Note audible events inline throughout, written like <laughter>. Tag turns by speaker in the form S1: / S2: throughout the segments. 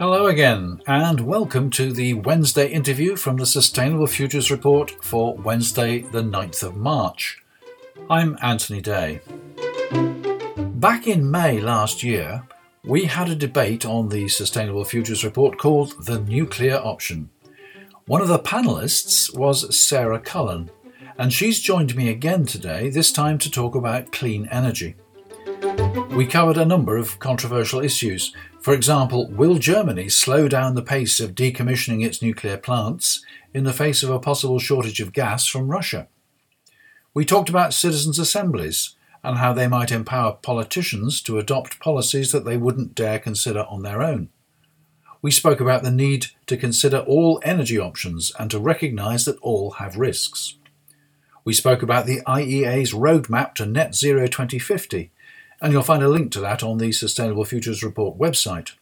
S1: Hello again, and welcome to the Wednesday interview from the Sustainable Futures Report for Wednesday, the 9th of March. I'm Anthony Day. Back in May last year, we had a debate on the Sustainable Futures Report called The Nuclear Option. One of the panelists was Sarah Cullen, and she's joined me again today, this time to talk about clean energy. We covered a number of controversial issues. For example, will Germany slow down the pace of decommissioning its nuclear plants in the face of a possible shortage of gas from Russia? We talked about citizens' assemblies and how they might empower politicians to adopt policies that they wouldn't dare consider on their own. We spoke about the need to consider all energy options and to recognise that all have risks. We spoke about the IEA's roadmap to net zero 2050, and you'll find a link to that on the Sustainable Futures Report website.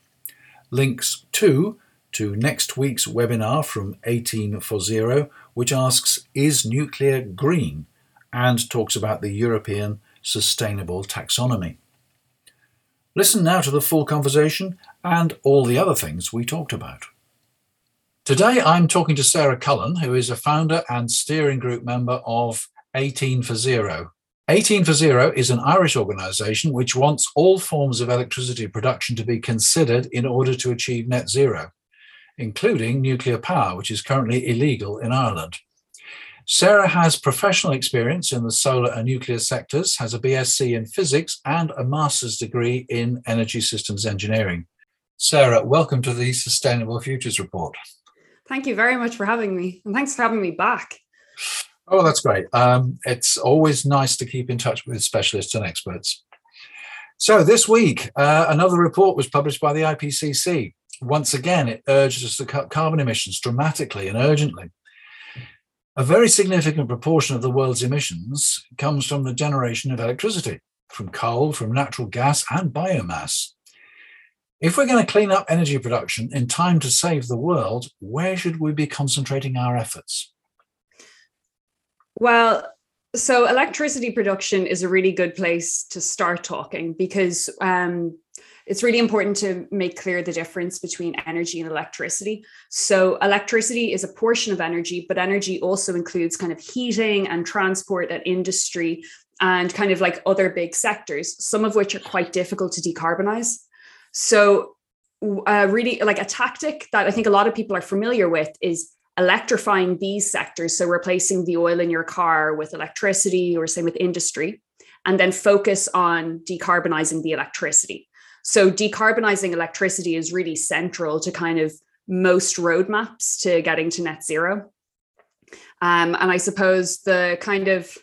S1: Links to to next week's webinar from 18 for Zero, which asks Is nuclear green? and talks about the European sustainable taxonomy. Listen now to the full conversation and all the other things we talked about. Today I'm talking to Sarah Cullen, who is a founder and steering group member of 18 for Zero. 18 for Zero is an Irish organisation which wants all forms of electricity production to be considered in order to achieve net zero, including nuclear power, which is currently illegal in Ireland. Sarah has professional experience in the solar and nuclear sectors, has a BSc in physics and a master's degree in energy systems engineering. Sarah, welcome to the Sustainable Futures Report.
S2: Thank you very much for having me, and thanks for having me back.
S1: Oh, that's great. Um, it's always nice to keep in touch with specialists and experts. So, this week, uh, another report was published by the IPCC. Once again, it urges us to cut carbon emissions dramatically and urgently. A very significant proportion of the world's emissions comes from the generation of electricity, from coal, from natural gas, and biomass. If we're going to clean up energy production in time to save the world, where should we be concentrating our efforts?
S2: Well, so electricity production is a really good place to start talking because um, it's really important to make clear the difference between energy and electricity. So, electricity is a portion of energy, but energy also includes kind of heating and transport and industry and kind of like other big sectors, some of which are quite difficult to decarbonize. So, uh, really, like a tactic that I think a lot of people are familiar with is electrifying these sectors. So, replacing the oil in your car with electricity or same with industry, and then focus on decarbonizing the electricity. So decarbonizing electricity is really central to kind of most roadmaps to getting to net zero. Um, and I suppose the kind of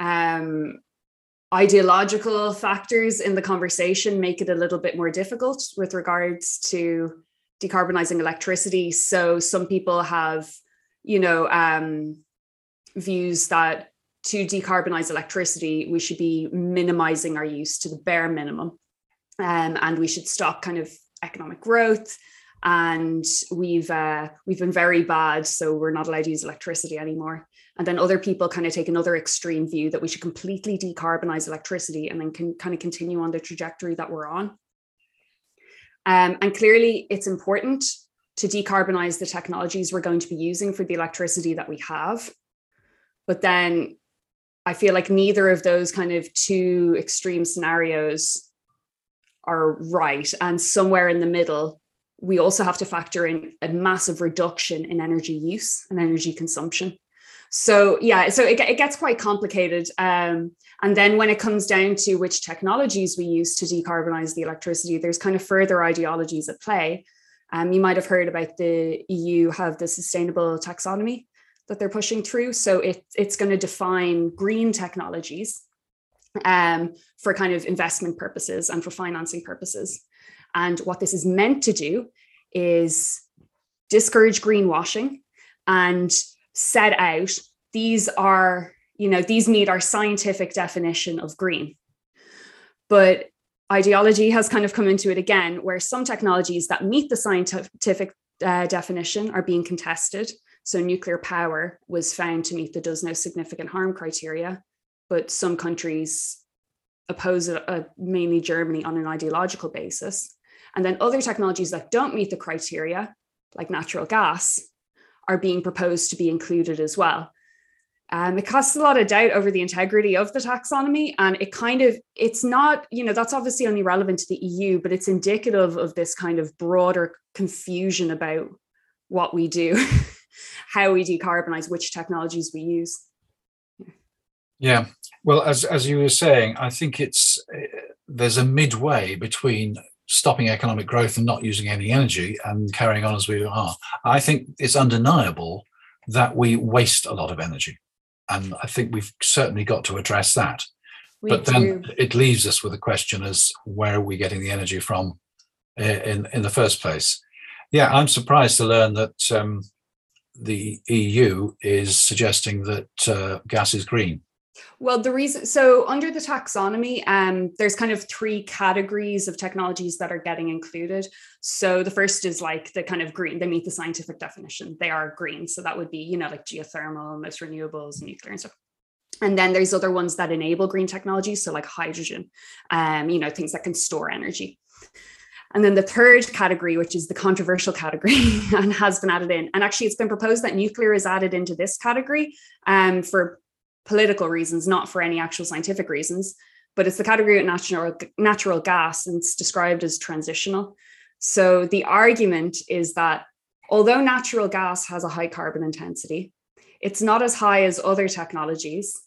S2: um, ideological factors in the conversation make it a little bit more difficult with regards to decarbonizing electricity. So some people have, you know, um, views that to decarbonize electricity, we should be minimizing our use to the bare minimum. Um, and we should stop kind of economic growth. And we've uh, we've been very bad so we're not allowed to use electricity anymore. And then other people kind of take another extreme view that we should completely decarbonize electricity and then can kind of continue on the trajectory that we're on um, and clearly it's important to decarbonize the technologies we're going to be using for the electricity that we have but then i feel like neither of those kind of two extreme scenarios are right. And somewhere in the middle, we also have to factor in a massive reduction in energy use and energy consumption. So yeah, so it, it gets quite complicated. Um, and then when it comes down to which technologies we use to decarbonize the electricity, there's kind of further ideologies at play. Um, you might have heard about the EU have the sustainable taxonomy that they're pushing through. So it, it's going to define green technologies um, for kind of investment purposes and for financing purposes. And what this is meant to do is discourage greenwashing and set out these are, you know, these meet our scientific definition of green. But ideology has kind of come into it again, where some technologies that meet the scientific uh, definition are being contested. So, nuclear power was found to meet the does no significant harm criteria, but some countries oppose it, uh, mainly Germany on an ideological basis. And then other technologies that don't meet the criteria, like natural gas, are being proposed to be included as well. Um, it casts a lot of doubt over the integrity of the taxonomy, and it kind of it's not you know that's obviously only relevant to the EU, but it's indicative of this kind of broader confusion about what we do, <laughs> how we decarbonize, which technologies we use.
S1: Yeah, well, as as you were saying, I think it's uh, there's a midway between stopping economic growth and not using any energy and carrying on as we are. I think it's undeniable that we waste a lot of energy. And I think we've certainly got to address that. We but then it leaves us with a question as where are we getting the energy from in, in the first place? Yeah, I'm surprised to learn that um, the EU is suggesting that uh, gas is green.
S2: Well, the reason so under the taxonomy, um, there's kind of three categories of technologies that are getting included. So the first is like the kind of green, they meet the scientific definition. They are green. So that would be, you know, like geothermal, most renewables, nuclear and stuff. And then there's other ones that enable green technologies, so like hydrogen, um, you know, things that can store energy. And then the third category, which is the controversial category <laughs> and has been added in. And actually, it's been proposed that nuclear is added into this category um, for political reasons, not for any actual scientific reasons. But it's the category of natural, natural gas, and it's described as transitional. So the argument is that although natural gas has a high carbon intensity, it's not as high as other technologies.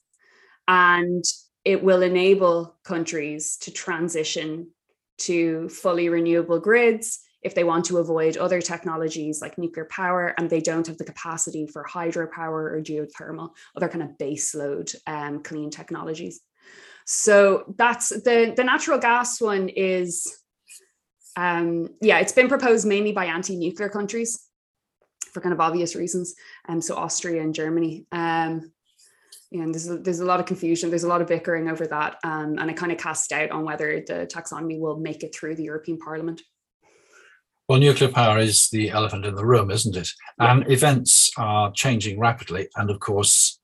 S2: And it will enable countries to transition to fully renewable grids if they want to avoid other technologies like nuclear power and they don't have the capacity for hydropower or geothermal, other kind of baseload um, clean technologies. So that's the, the natural gas one is, um, yeah, it's been proposed mainly by anti-nuclear countries for kind of obvious reasons. Um, so Austria and Germany. Um, and there's a, there's a lot of confusion. There's a lot of bickering over that, um, and it kind of casts doubt on whether the taxonomy will make it through the European Parliament.
S1: Well, nuclear power is the elephant in the room, isn't it? And events are changing rapidly. And of course,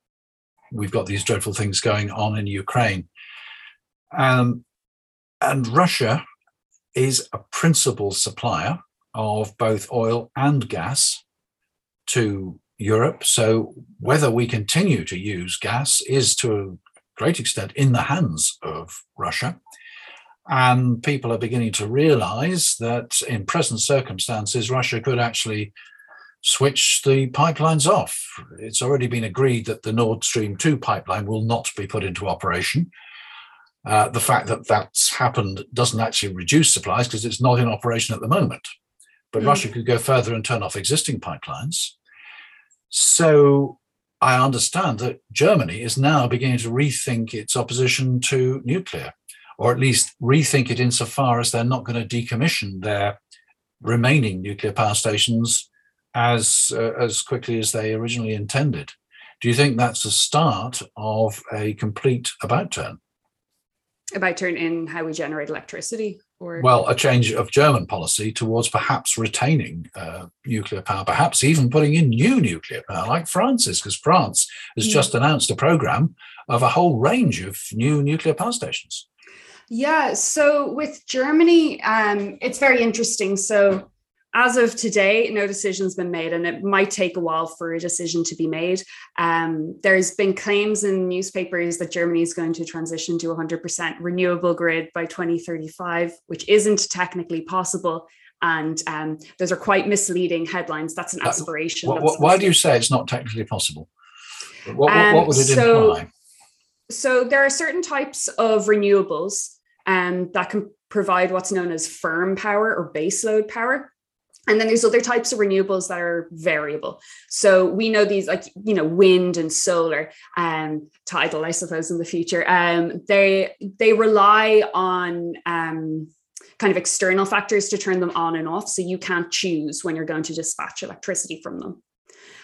S1: we've got these dreadful things going on in Ukraine. Um, and Russia is a principal supplier of both oil and gas to Europe. So whether we continue to use gas is to a great extent in the hands of Russia. And people are beginning to realize that in present circumstances, Russia could actually switch the pipelines off. It's already been agreed that the Nord Stream 2 pipeline will not be put into operation. Uh, the fact that that's happened doesn't actually reduce supplies because it's not in operation at the moment. But mm. Russia could go further and turn off existing pipelines. So I understand that Germany is now beginning to rethink its opposition to nuclear or at least rethink it insofar as they're not going to decommission their remaining nuclear power stations as uh, as quickly as they originally intended. Do you think that's the start of a complete about turn?
S2: About turn in how we generate electricity, or
S1: well, a change of German policy towards perhaps retaining uh, nuclear power, perhaps even putting in new nuclear power, like France because France has just announced a program of a whole range of new nuclear power stations.
S2: Yeah. So with Germany, um, it's very interesting. So as of today, no decision's been made, and it might take a while for a decision to be made. Um, there's been claims in newspapers that Germany is going to transition to 100% renewable grid by 2035, which isn't technically possible. And um, those are quite misleading headlines. That's an uh, aspiration.
S1: Uh, why do you say it's not technically possible? What, what, what would it so, imply?
S2: So there are certain types of renewables um, that can provide what's known as firm power or baseload power. And then there's other types of renewables that are variable. So we know these like, you know, wind and solar, um, tidal, I suppose, in the future. Um, they they rely on um, kind of external factors to turn them on and off. So you can't choose when you're going to dispatch electricity from them.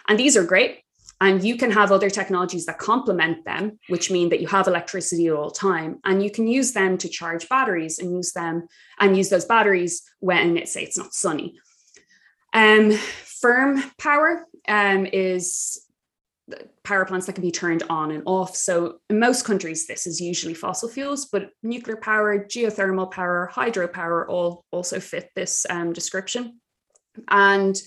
S2: And these are great and you can have other technologies that complement them which mean that you have electricity at all time and you can use them to charge batteries and use them and use those batteries when say it's not sunny um, firm power um, is power plants that can be turned on and off. So in most countries, this is usually fossil fuels, but nuclear power, geothermal power, hydropower all also fit this um, description. And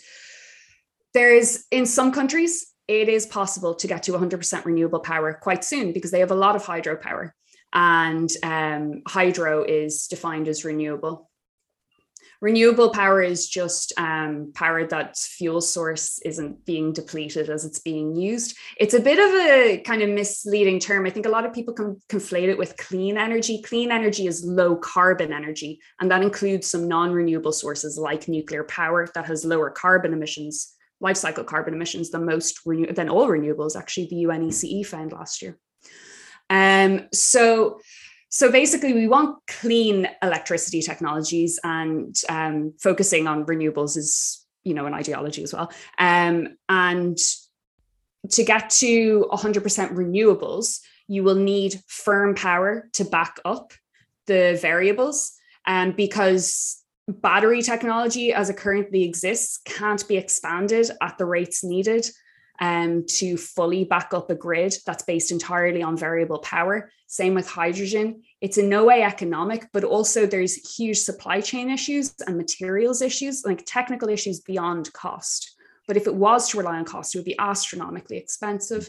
S2: there is in some countries, it is possible to get to 100% renewable power quite soon because they have a lot of hydropower, and um, hydro is defined as renewable renewable power is just um, power that fuel source isn't being depleted as it's being used. It's a bit of a kind of misleading term. I think a lot of people can conflate it with clean energy. Clean energy is low carbon energy, and that includes some non renewable sources like nuclear power that has lower carbon emissions, life cycle carbon emissions than most renew- than all renewables. Actually, the UNECE found last year. Um, so so basically, we want clean electricity technologies, and um, focusing on renewables is, you know, an ideology as well. Um, and to get to 100% renewables, you will need firm power to back up the variables, um, because battery technology as it currently exists can't be expanded at the rates needed um, to fully back up a grid that's based entirely on variable power. Same with hydrogen. It's in no way economic, but also there's huge supply chain issues and materials issues, like technical issues beyond cost. But if it was to rely on cost, it would be astronomically expensive.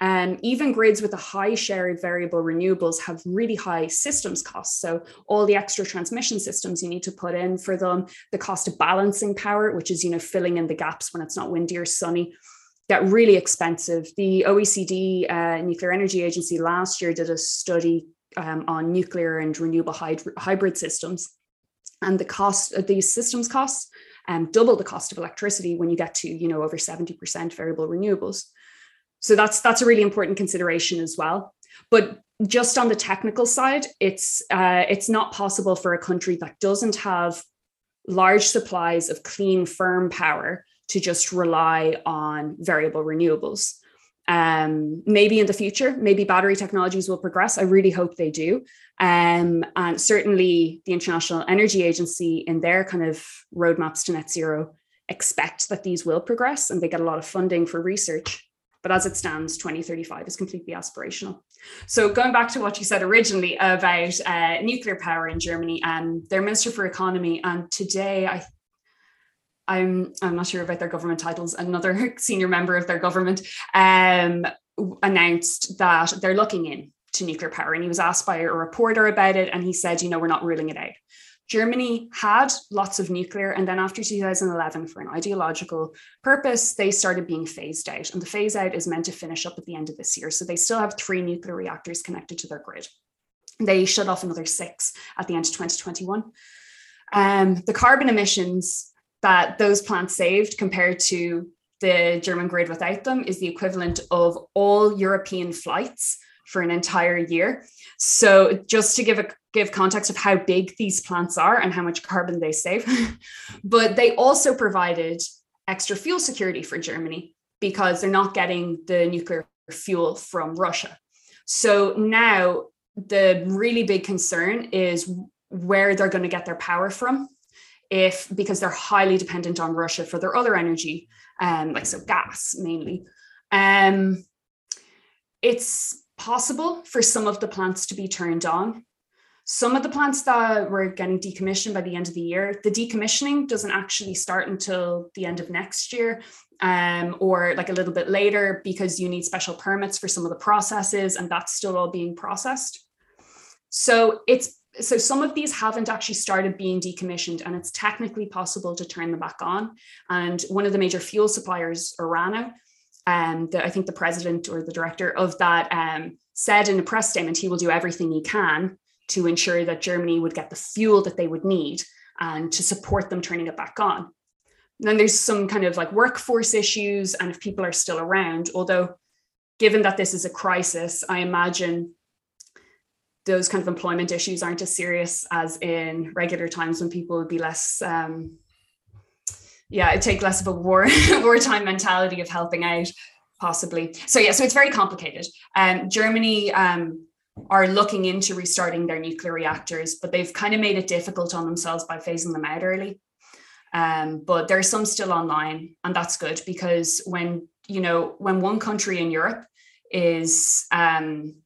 S2: Um, even grids with a high share of variable renewables have really high systems costs. So, all the extra transmission systems you need to put in for them, the cost of balancing power, which is you know filling in the gaps when it's not windy or sunny, get really expensive. The OECD uh, Nuclear Energy Agency last year did a study um, on nuclear and renewable hyd- hybrid systems, and the cost of these systems costs um, double the cost of electricity when you get to you know over 70% variable renewables. So that's that's a really important consideration as well. But just on the technical side, it's uh, it's not possible for a country that doesn't have large supplies of clean, firm power to just rely on variable renewables. Um, maybe in the future, maybe battery technologies will progress. I really hope they do. Um, and certainly, the International Energy Agency, in their kind of roadmaps to net zero, expect that these will progress and they get a lot of funding for research. But as it stands, 2035 is completely aspirational. So, going back to what you said originally about uh, nuclear power in Germany, um, their Minister for Economy, and today I I'm I'm not sure about their government titles. Another <laughs> senior member of their government um, announced that they're looking in to nuclear power, and he was asked by a reporter about it, and he said, you know, we're not ruling it out. Germany had lots of nuclear, and then after 2011, for an ideological purpose, they started being phased out. And the phase out is meant to finish up at the end of this year. So they still have three nuclear reactors connected to their grid. They shut off another six at the end of 2021. Um, the carbon emissions that those plants saved compared to the German grid without them is the equivalent of all European flights for an entire year. So just to give a give context of how big these plants are and how much carbon they save, <laughs> but they also provided extra fuel security for Germany because they're not getting the nuclear fuel from Russia. So now the really big concern is where they're going to get their power from if because they're highly dependent on Russia for their other energy, um, like so gas mainly. Um, it's possible for some of the plants to be turned on. Some of the plants that were getting decommissioned by the end of the year, the decommissioning doesn't actually start until the end of next year um, or like a little bit later because you need special permits for some of the processes and that's still all being processed. So it's so some of these haven't actually started being decommissioned and it's technically possible to turn them back on and one of the major fuel suppliers orano um, the, i think the president or the director of that um, said in a press statement he will do everything he can to ensure that germany would get the fuel that they would need and to support them turning it back on. And then there's some kind of like workforce issues and if people are still around although given that this is a crisis i imagine those kind of employment issues aren't as serious as in regular times when people would be less um, yeah it take less of a war <laughs> wartime mentality of helping out possibly. So yeah so it's very complicated. Um, germany um, are looking into restarting their nuclear reactors but they've kind of made it difficult on themselves by phasing them out early um, but there are some still online and that's good because when you know, when one country in Europe is um,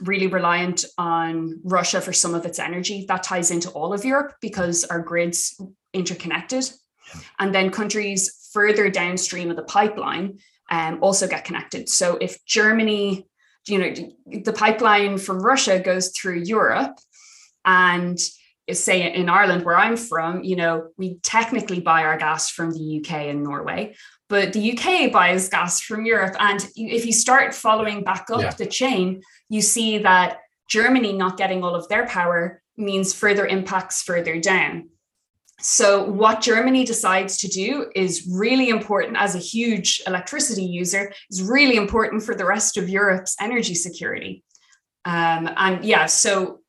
S2: really reliant on Russia for some of its energy, that ties into all of Europe because our grids interconnected. And then countries further downstream of the pipeline um, also get connected. So if Germany, you know, the pipeline from Russia goes through Europe and say in Ireland, where I'm from, you know, we technically buy our gas from the UK and Norway, but the UK buys gas from Europe. And if you start following back up yeah. the chain, you see that Germany not getting all of their power means further impacts further down. So, what Germany decides to do is really important as a huge electricity user, is really important for the rest of Europe's energy security. Um, and yeah, so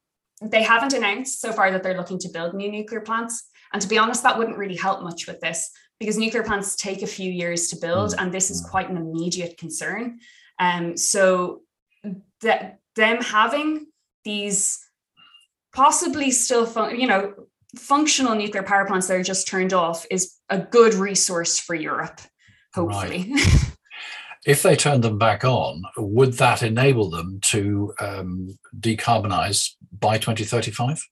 S2: they haven't announced so far that they're looking to build new nuclear plants. And to be honest, that wouldn't really help much with this because nuclear plants take a few years to build, mm. and this is quite an immediate concern. Um, so that them having these possibly still, fun- you know, functional nuclear power plants that are just turned off is a good resource for Europe, hopefully. Right. <laughs>
S1: if they turned them back on, would that enable them to um, decarbonize by 2035?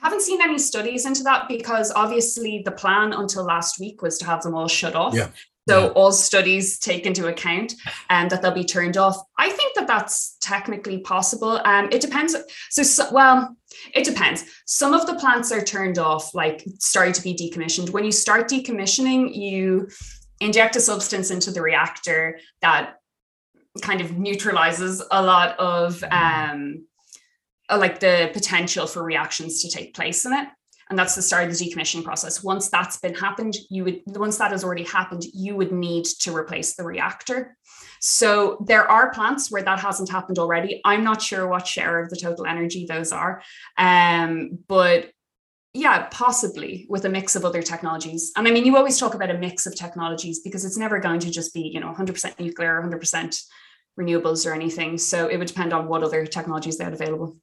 S2: I haven't seen any studies into that because obviously the plan until last week was to have them all shut off.
S1: Yeah.
S2: So yeah. all studies take into account and um, that they'll be turned off. I think that that's technically possible. Um, it depends. So, so, well, it depends. Some of the plants are turned off, like starting to be decommissioned. When you start decommissioning, you inject a substance into the reactor that kind of neutralizes a lot of um, uh, like the potential for reactions to take place in it and that's the start of the decommissioning process. Once that's been happened you would once that has already happened you would need to replace the reactor. So there are plants where that hasn't happened already. I'm not sure what share of the total energy those are. Um, but yeah possibly with a mix of other technologies. And i mean you always talk about a mix of technologies because it's never going to just be you know 100% nuclear 100% renewables or anything. So it would depend on what other technologies they had available.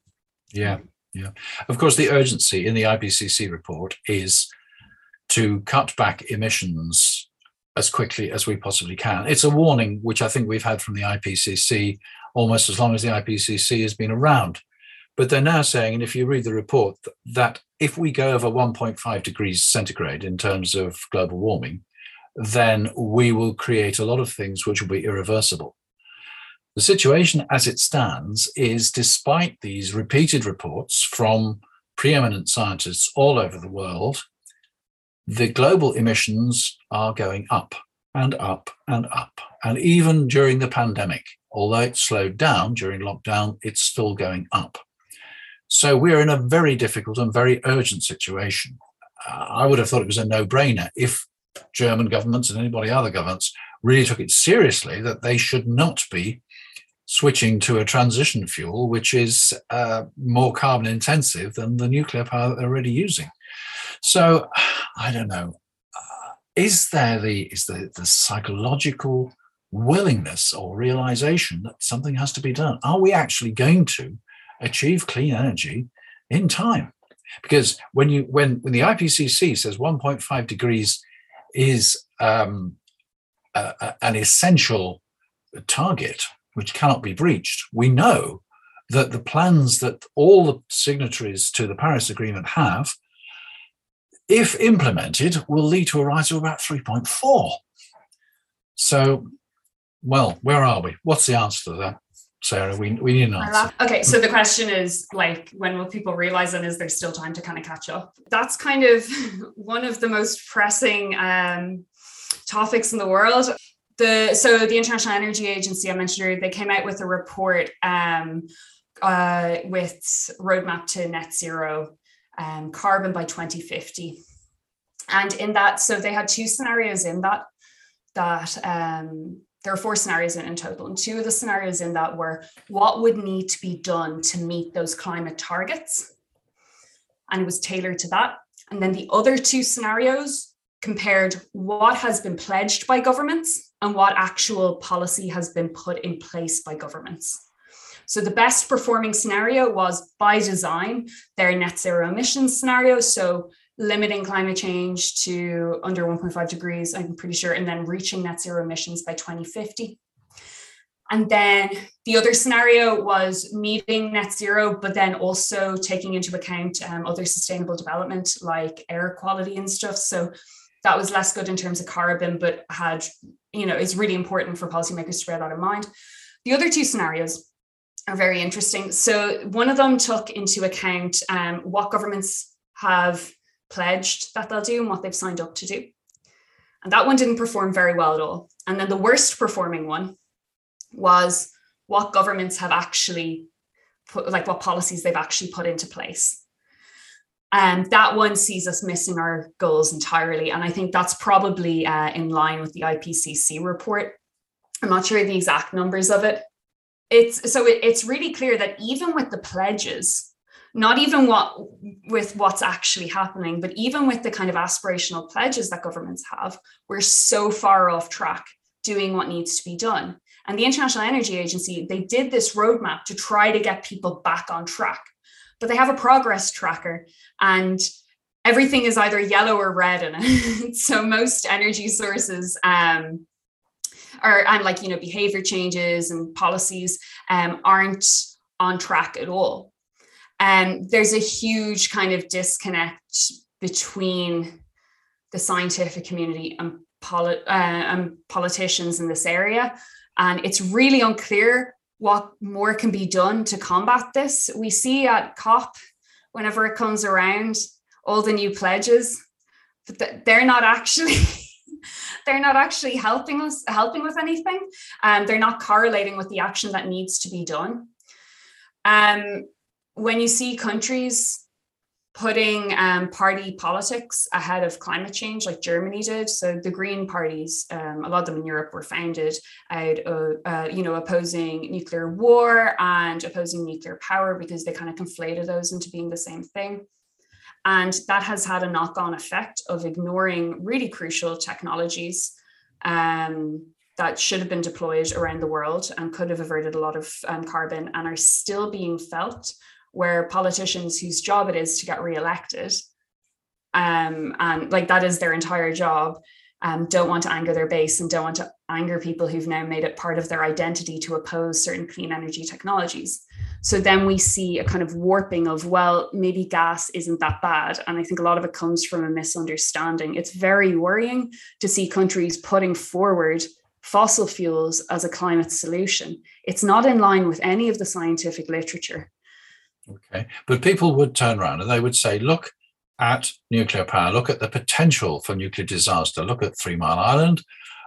S1: Yeah yeah. Of course, the urgency in the IPCC report is to cut back emissions as quickly as we possibly can. It's a warning which I think we've had from the IPCC almost as long as the IPCC has been around. But they're now saying, and if you read the report, that if we go over 1.5 degrees centigrade in terms of global warming, then we will create a lot of things which will be irreversible. The situation as it stands is despite these repeated reports from preeminent scientists all over the world, the global emissions are going up and up and up. And even during the pandemic, although it slowed down during lockdown, it's still going up. So we're in a very difficult and very urgent situation. Uh, I would have thought it was a no brainer if German governments and anybody other governments really took it seriously that they should not be switching to a transition fuel which is uh, more carbon intensive than the nuclear power that they're already using. So <sighs> I don't know. Uh, is there the is the, the psychological willingness or realization that something has to be done? Are we actually going to achieve clean energy in time? Because when you when when the IPCC says 1.5 degrees is um, an essential target which cannot be breached, we know that the plans that all the signatories to the Paris Agreement have, if implemented, will lead to a rise of about 3.4. So, well, where are we? What's the answer to that? Sarah, we, we need an answer.
S2: Okay, so the question is like, when will people realize and is there still time to kind of catch up? That's kind of <laughs> one of the most pressing um, topics in the world the so the International Energy Agency I mentioned earlier, they came out with a report um, uh, with roadmap to net zero um, carbon by 2050. And in that, so they had two scenarios in that that um, there are four scenarios in, in total, and two of the scenarios in that were what would need to be done to meet those climate targets, and it was tailored to that. And then the other two scenarios compared what has been pledged by governments and what actual policy has been put in place by governments. So the best performing scenario was by design their net zero emissions scenario. So limiting climate change to under 1.5 degrees, I'm pretty sure, and then reaching net zero emissions by 2050. And then the other scenario was meeting net zero, but then also taking into account um, other sustainable development like air quality and stuff. So that was less good in terms of carbon, but had, you know, is really important for policymakers to bear that in mind. The other two scenarios are very interesting. So one of them took into account um, what governments have pledged that they'll do and what they've signed up to do. And that one didn't perform very well at all. And then the worst performing one was what governments have actually put, like what policies they've actually put into place. And that one sees us missing our goals entirely. And I think that's probably uh, in line with the IPCC report. I'm not sure the exact numbers of it. It's so it, it's really clear that even with the pledges, not even what with what's actually happening, but even with the kind of aspirational pledges that governments have, we're so far off track doing what needs to be done. And the International Energy Agency, they did this roadmap to try to get people back on track. But they have a progress tracker and everything is either yellow or red in it. <laughs> so most energy sources um, are and like you know behavior changes and policies um, aren't on track at all. And um, there's a huge kind of disconnect between the scientific community and, poli- uh, and politicians in this area and it's really unclear what more can be done to combat this. We see at COP, whenever it comes around, all the new pledges, but they're not actually. <laughs> they're not actually helping us helping with anything and um, they're not correlating with the action that needs to be done um, when you see countries putting um, party politics ahead of climate change, like Germany did. So the Green parties, um, a lot of them in Europe, were founded out of, uh, you know, opposing nuclear war and opposing nuclear power because they kind of conflated those into being the same thing. And that has had a knock-on effect of ignoring really crucial technologies um, that should have been deployed around the world and could have averted a lot of um, carbon and are still being felt where politicians whose job it is to get reelected, um, and like that is their entire job, um, don't want to anger their base and don't want to anger people who've now made it part of their identity to oppose certain clean energy technologies. So then we see a kind of warping of, well, maybe gas isn't that bad. And I think a lot of it comes from a misunderstanding. It's very worrying to see countries putting forward fossil fuels as a climate solution. It's not in line with any of the scientific literature.
S1: Okay. But people would turn around and they would say, look at nuclear power, look at the potential for nuclear disaster, look at Three Mile Island,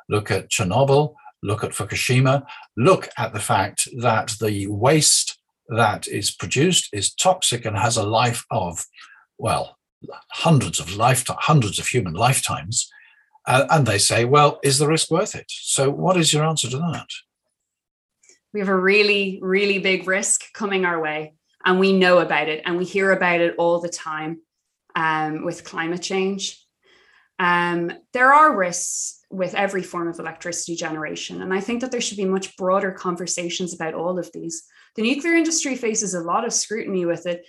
S1: look at Chernobyl, look at Fukushima, look at the fact that the waste that is produced is toxic and has a life of, well, hundreds of lifetime, hundreds of human lifetimes. Uh, and they say, well, is the risk worth it? So, what is your answer to that?
S2: We have a really, really big risk coming our way and we know about it and we hear about it all the time um, with climate change. Um, there are risks with every form of electricity generation, and I think that there should be much broader conversations about all of these. The nuclear industry faces a lot of scrutiny with it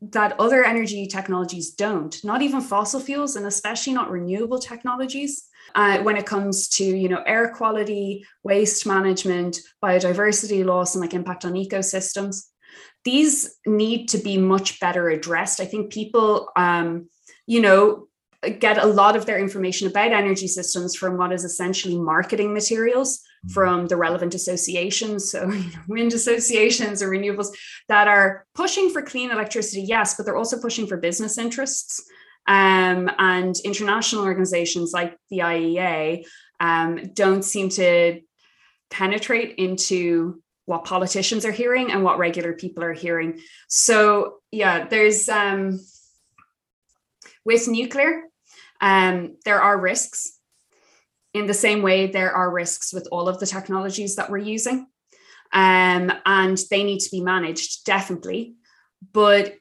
S2: that other energy technologies don't, not even fossil fuels, and especially not renewable technologies. Uh, when it comes to you know air quality, waste management, biodiversity loss, and like impact on ecosystems these need to be much better addressed. I think people, um, you know, get a lot of their information about energy systems from what is essentially marketing materials mm-hmm. from the relevant associations, so <laughs> you know, wind associations or renewables that are pushing for clean electricity, yes, but they're also pushing for business interests. Um, and international organizations like the IEA um, don't seem to penetrate into what politicians are hearing and what regular people are hearing. So yeah, there's um, with nuclear, um, there are risks. In the same way, there are risks with all of the technologies that we're using, um, and they need to be managed definitely. But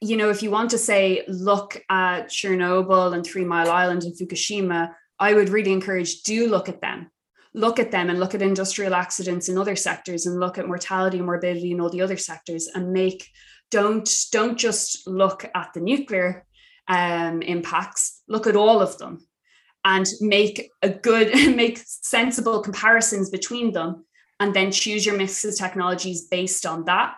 S2: you know, if you want to say, look at Chernobyl and Three Mile Island and Fukushima, I would really encourage do look at them look at them and look at industrial accidents in other sectors and look at mortality and morbidity in all the other sectors and make don't don't just look at the nuclear um, impacts, look at all of them and make a good, <laughs> make sensible comparisons between them, and then choose your mix of technologies based on that.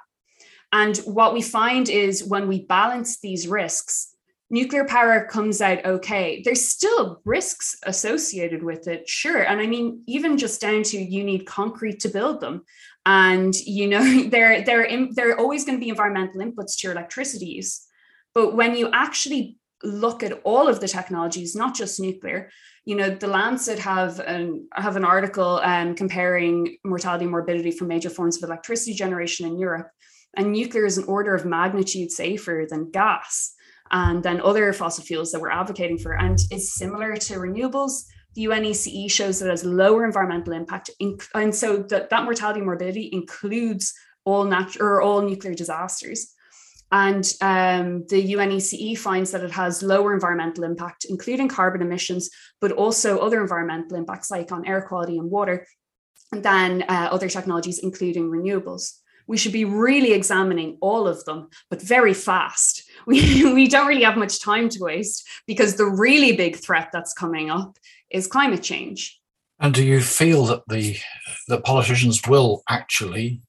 S2: And what we find is when we balance these risks, nuclear power comes out okay. There's still risks associated with it, sure. And I mean, even just down to you need concrete to build them. And you know, <laughs> there, there, there are always going to be environmental inputs to your electricity use. But when you actually look at all of the technologies, not just nuclear. You know, the Lancet have an have an article um, comparing mortality and morbidity from major forms of electricity generation in Europe, and nuclear is an order of magnitude safer than gas and then other fossil fuels that we're advocating for. And it's similar to renewables. The UNECE shows that it has lower environmental impact, and so that, that mortality morbidity includes all natural or all nuclear disasters. And um, the UNECE finds that it has lower environmental impact, including carbon emissions, but also other environmental impacts like on air quality and water, than uh, other technologies, including renewables. We should be really examining all of them, but very fast. We, <laughs> we don't really have much time to waste because the really big threat that's coming up is climate change.
S1: And do you feel that the the politicians will actually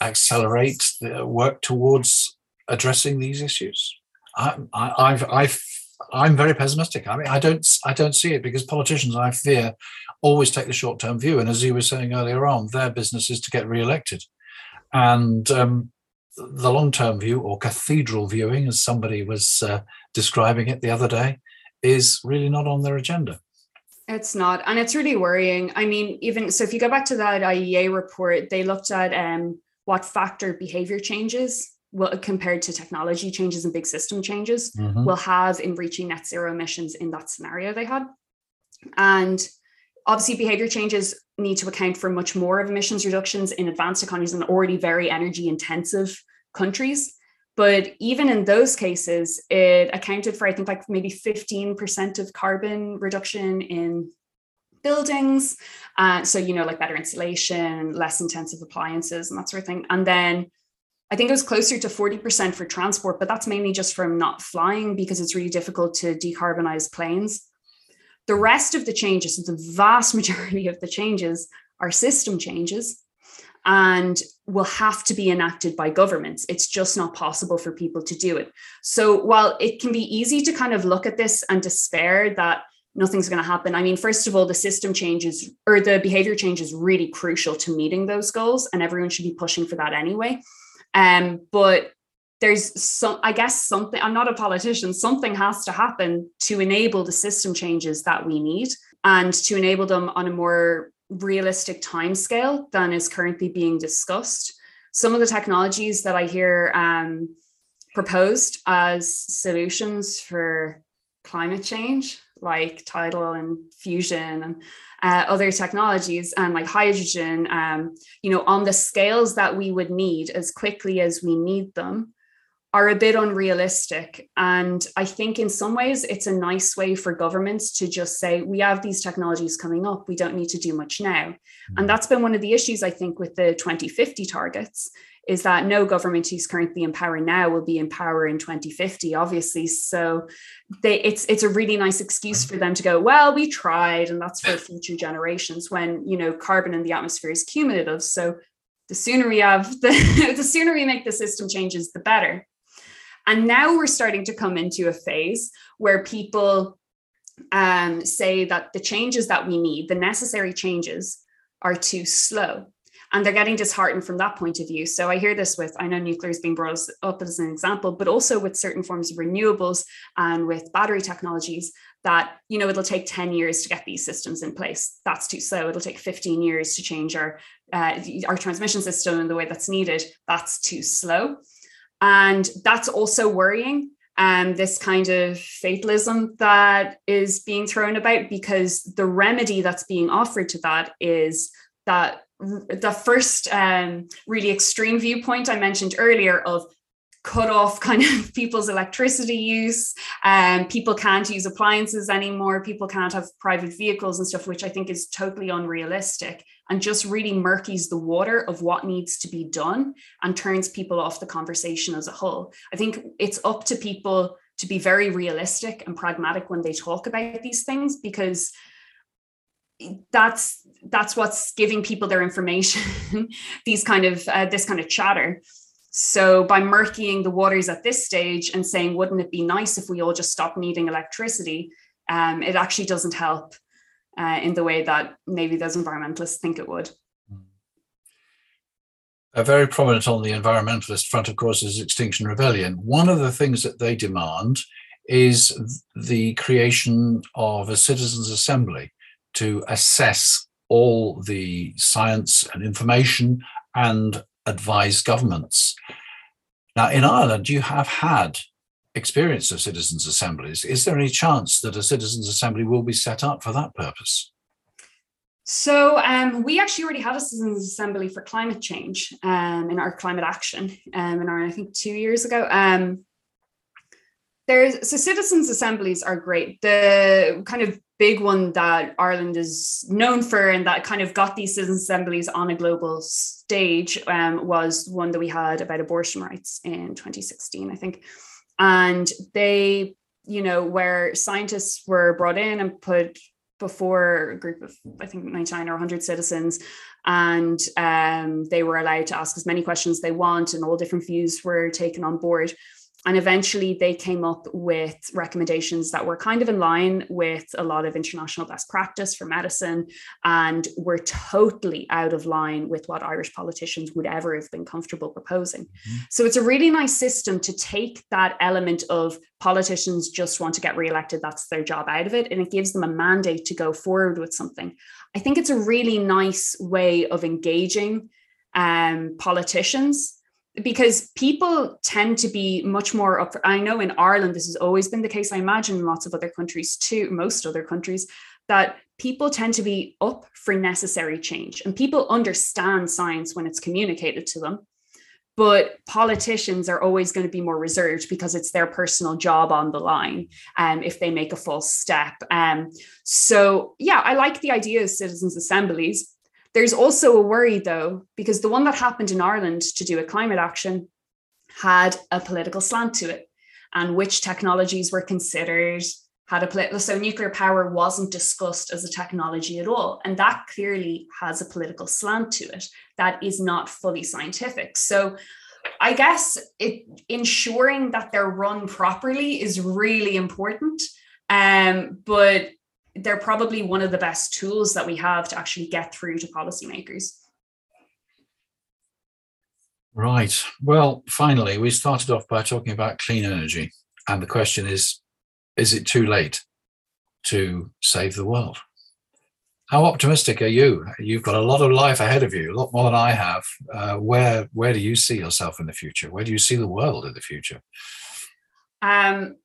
S1: accelerate the work towards addressing these issues. I, I, I've, I've, I'm very pessimistic. I mean, I don't, I don't see it because politicians, I fear, always take the short-term view. And as you were saying earlier on, their business is to get re-elected, and um, the long-term view or cathedral viewing, as somebody was uh, describing it the other day, is really not on their agenda.
S2: It's not, and it's really worrying. I mean, even so, if you go back to that IEA report, they looked at um, what factor behavior changes will, compared to technology changes and big system changes mm-hmm. will have in reaching net zero emissions in that scenario they had. And obviously, behavior changes need to account for much more of emissions reductions in advanced economies and already very energy intensive countries. But even in those cases, it accounted for, I think, like maybe 15% of carbon reduction in buildings. Uh, so, you know, like better insulation, less intensive appliances, and that sort of thing. And then I think it was closer to 40% for transport, but that's mainly just from not flying because it's really difficult to decarbonize planes. The rest of the changes, the vast majority of the changes, are system changes and will have to be enacted by governments. It's just not possible for people to do it. So while it can be easy to kind of look at this and despair that nothing's going to happen. I mean, first of all, the system changes or the behavior change is really crucial to meeting those goals, and everyone should be pushing for that anyway. Um, but there's some, I guess, something, I'm not a politician, something has to happen to enable the system changes that we need and to enable them on a more realistic timescale than is currently being discussed. Some of the technologies that I hear um, proposed as solutions for climate change, like tidal and fusion and uh, other technologies and like hydrogen, um, you know, on the scales that we would need as quickly as we need them are a bit unrealistic. And I think in some ways it's a nice way for governments to just say, we have these technologies coming up, we don't need to do much now. And mm. that's been one of the issues, I think, with the 2050 targets is that no government who's currently in power now will be in power in 2050 obviously so they, it's it's a really nice excuse for them to go well we tried and that's for future generations when you know carbon in the atmosphere is cumulative so the sooner we have the <laughs> the sooner we make the system changes the better and now we're starting to come into a phase where people um, say that the changes that we need the necessary changes are too slow and they're getting disheartened from that point of view. So I hear this with, I know nuclear is being brought up as an example, but also with certain forms of renewables and with battery technologies that, you know, it'll take 10 years to get these systems in place. That's too slow. It'll take 15 years to change our, uh, our transmission system in the way that's needed. That's too slow. And that's also worrying um, this kind of fatalism that is being thrown about because the remedy that's being offered to that is that the first um, really extreme viewpoint I mentioned earlier of cut off <laughs> kind of people's electricity use and um, people can't use appliances anymore people can't have private vehicles and stuff which i think is totally unrealistic and just really murkies the water of what needs to be done and turns people off the conversation as a whole. I think it's up to people to be very realistic and pragmatic when they talk about these things because that's that's what's giving people their information <laughs> these kind of uh, this kind of chatter. So by murkying the waters at this stage and saying wouldn't it be nice if we all just stopped needing electricity? Um, it actually doesn't help uh, in the way that maybe those environmentalists think it would
S1: uh, very prominent on the environmentalist front, of course, is Extinction Rebellion. One of the things that they demand is the creation of a citizens' assembly to assess all the science and information and advise governments. Now, in Ireland, you have had experience of citizens' assemblies. Is there any chance that a citizens' assembly will be set up for that purpose?
S2: So um, we actually already had a citizens assembly for climate change um, in our climate action um, in our I think two years ago. Um, there's so citizens assemblies are great. The kind of big one that Ireland is known for and that kind of got these citizens assemblies on a global stage um, was one that we had about abortion rights in 2016, I think, and they you know where scientists were brought in and put before a group of I think 99 or 100 citizens, and um, they were allowed to ask as many questions they want, and all different views were taken on board. And eventually they came up with recommendations that were kind of in line with a lot of international best practice for medicine and were totally out of line with what Irish politicians would ever have been comfortable proposing. Mm-hmm. So it's a really nice system to take that element of politicians just want to get reelected, that's their job out of it, and it gives them a mandate to go forward with something. I think it's a really nice way of engaging um, politicians because people tend to be much more up i know in ireland this has always been the case i imagine in lots of other countries too most other countries that people tend to be up for necessary change and people understand science when it's communicated to them. But politicians are always going to be more reserved because it's their personal job on the line um, if they make a false step um, so yeah i like the idea of citizens assemblies there's also a worry, though, because the one that happened in Ireland to do a climate action had a political slant to it, and which technologies were considered had a political. So nuclear power wasn't discussed as a technology at all, and that clearly has a political slant to it that is not fully scientific. So. I guess it ensuring that they're run properly is really important. Um, but they're probably one of the best tools that we have to actually get through to policymakers.
S1: Right. Well, finally, we started off by talking about clean energy. And the question is is it too late to save the world? How optimistic are you? You've got a lot of life ahead of you, a lot more than I have. Uh, where where do you see yourself in the future? Where do you see the world in the future?
S2: Um,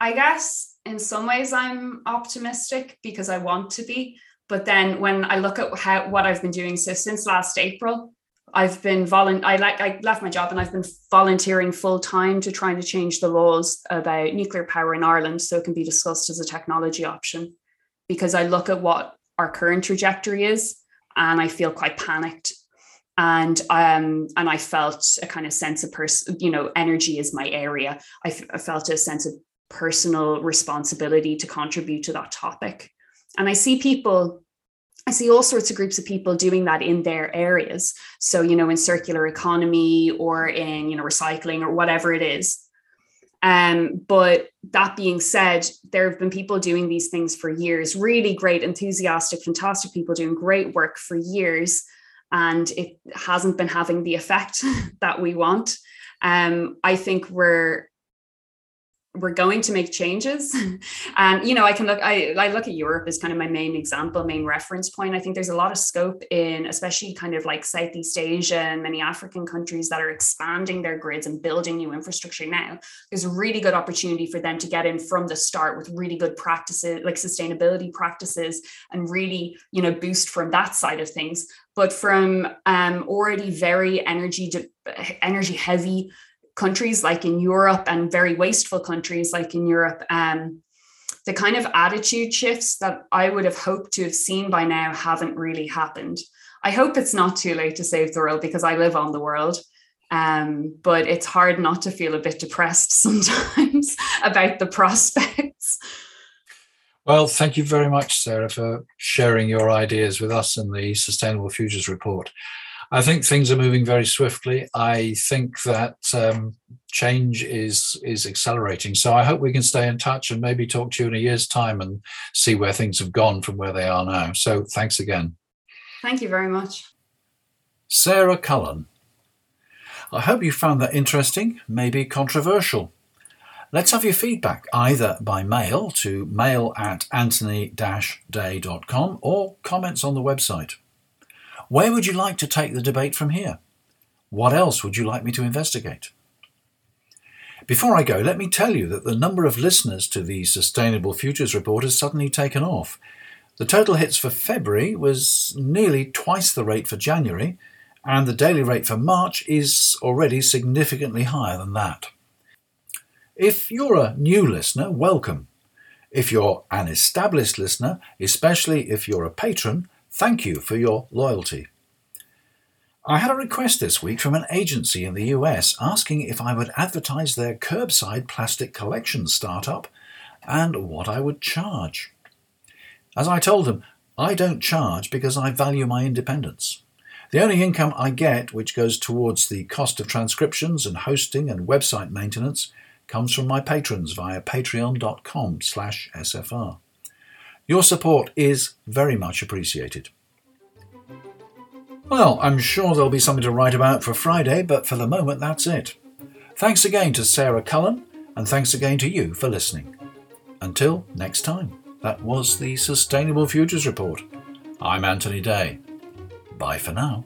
S2: I guess in some ways I'm optimistic because I want to be. But then when I look at how what I've been doing so since last April, I've been volun I like I left my job and I've been volunteering full time to trying to change the laws about nuclear power in Ireland so it can be discussed as a technology option. Because I look at what our current trajectory is and I feel quite panicked. And um and I felt a kind of sense of person, you know, energy is my area. I, f- I felt a sense of personal responsibility to contribute to that topic. And I see people I see all sorts of groups of people doing that in their areas. So, you know, in circular economy or in, you know, recycling or whatever it is. Um, but that being said, there have been people doing these things for years, really great, enthusiastic, fantastic people doing great work for years. And it hasn't been having the effect <laughs> that we want. Um, I think we're we're going to make changes. And <laughs> you know i can look I, I look at europe as kind of my main example main reference point. I think there's a lot of scope in especially kind of like southeast asia and many african countries that are expanding their grids and building new infrastructure now. There's a really good opportunity for them to get in from the start with really good practices like sustainability practices and really you know boost from that side of things. But from um, already very energy energy heavy countries like in Europe and very wasteful countries like in Europe, um, the kind of attitude shifts that I would have hoped to have seen by now haven't really happened. I hope it's not too late to save the world because I live on the world. Um, but it's hard not to feel a bit depressed <laughs> sometimes about the prospects.
S1: Well, thank you very much, Sarah, for sharing your ideas with us in the Sustainable Futures Report. I think things are moving very swiftly. I think that um, change is is accelerating. So I hope we can stay in touch and maybe talk to you in a year's time and see where things have gone from where they are now. So thanks again.
S2: Thank you very much.
S1: Sarah Cullen. I hope you found that interesting, maybe controversial. Let's have your feedback either by mail to mail at anthony-day.com or comments on the website. Where would you like to take the debate from here? What else would you like me to investigate? Before I go, let me tell you that the number of listeners to the Sustainable Futures Report has suddenly taken off. The total hits for February was nearly twice the rate for January, and the daily rate for March is already significantly higher than that. If you're a new listener, welcome. If you're an established listener, especially if you're a patron, Thank you for your loyalty. I had a request this week from an agency in the US asking if I would advertise their curbside plastic collection startup and what I would charge. As I told them, I don't charge because I value my independence. The only income I get, which goes towards the cost of transcriptions and hosting and website maintenance, comes from my patrons via patreon.com slash sfr. Your support is very much appreciated. Well, I'm sure there'll be something to write about for Friday, but for the moment, that's it. Thanks again to Sarah Cullen, and thanks again to you for listening. Until next time, that was the Sustainable Futures Report. I'm Anthony Day. Bye for now.